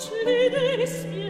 ci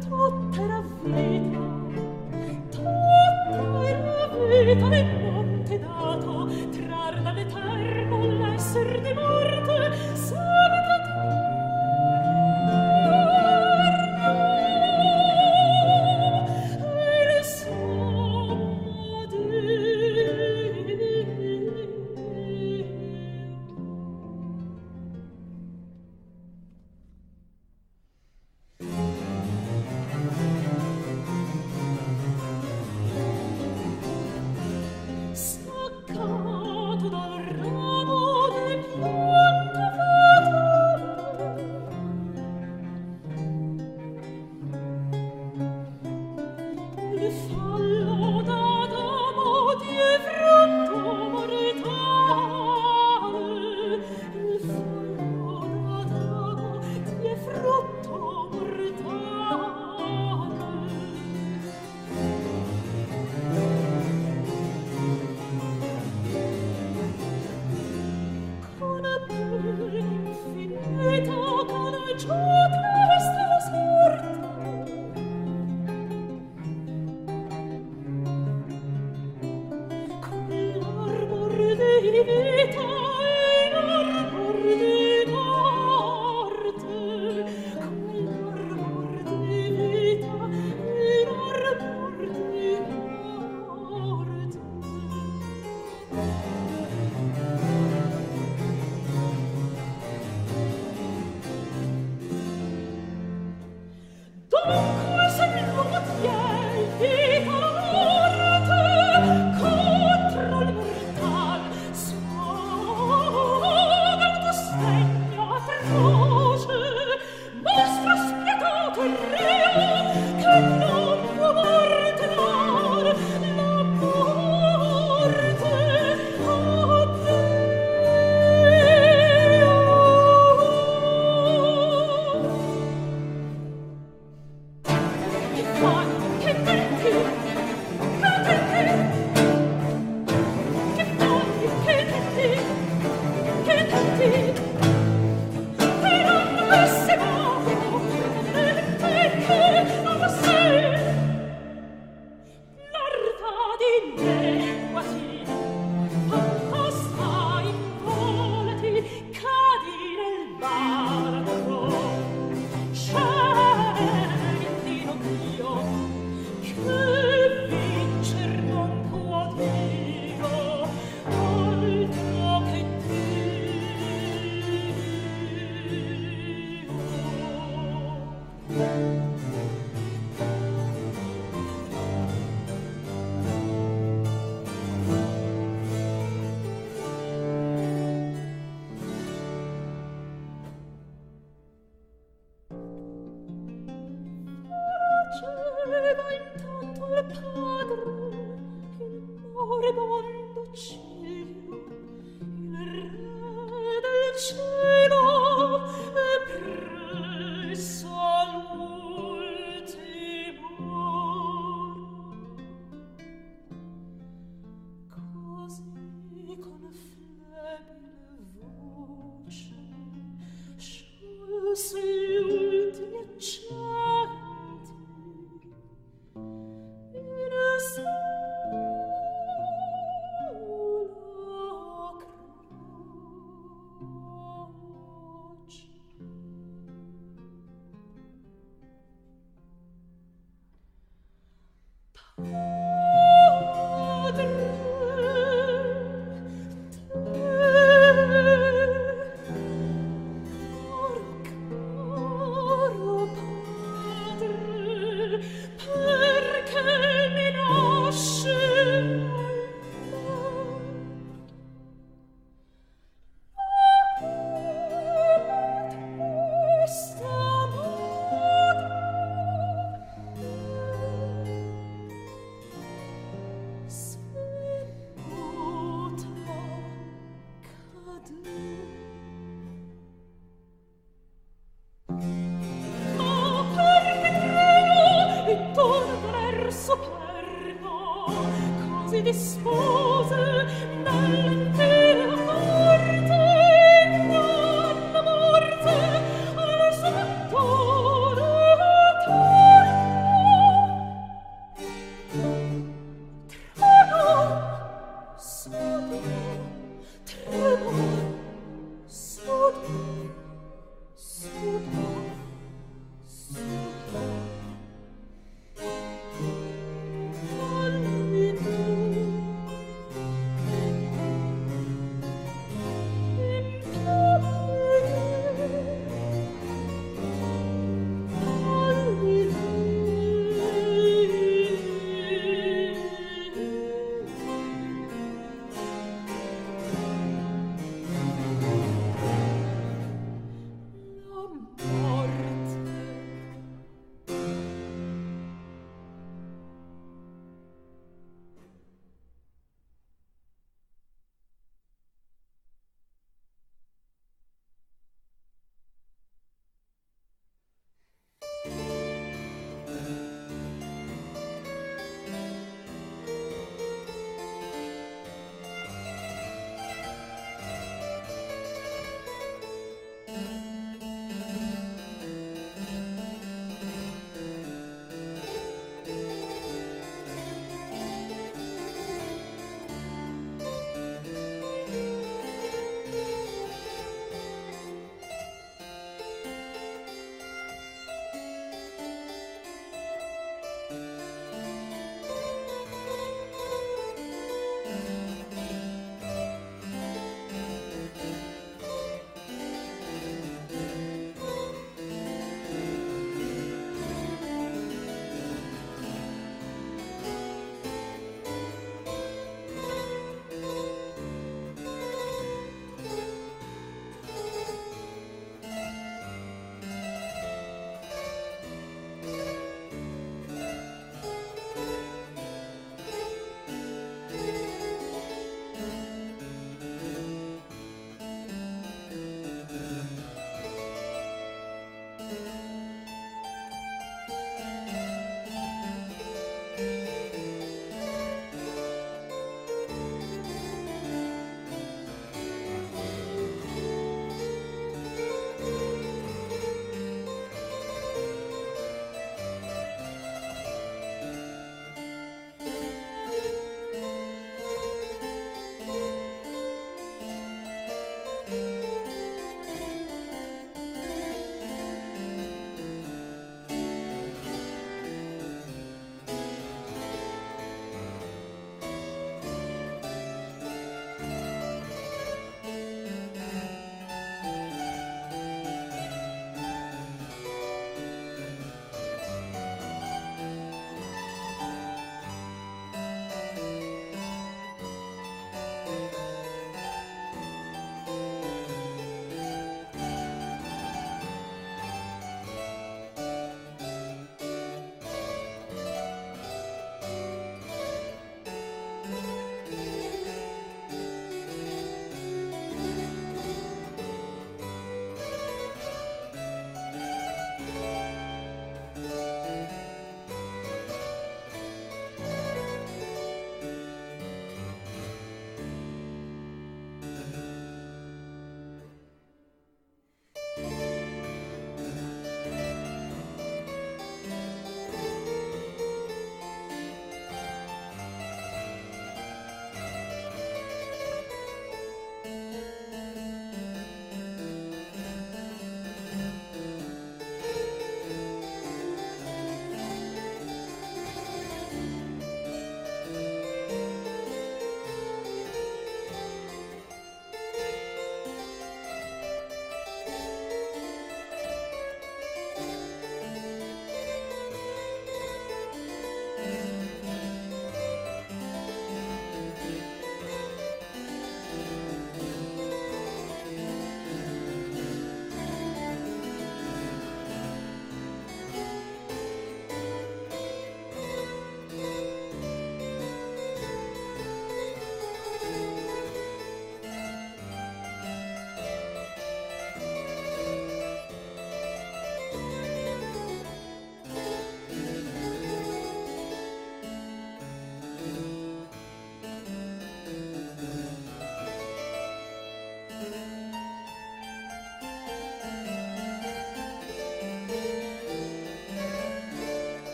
tutta la vita tutta la vita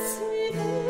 Herz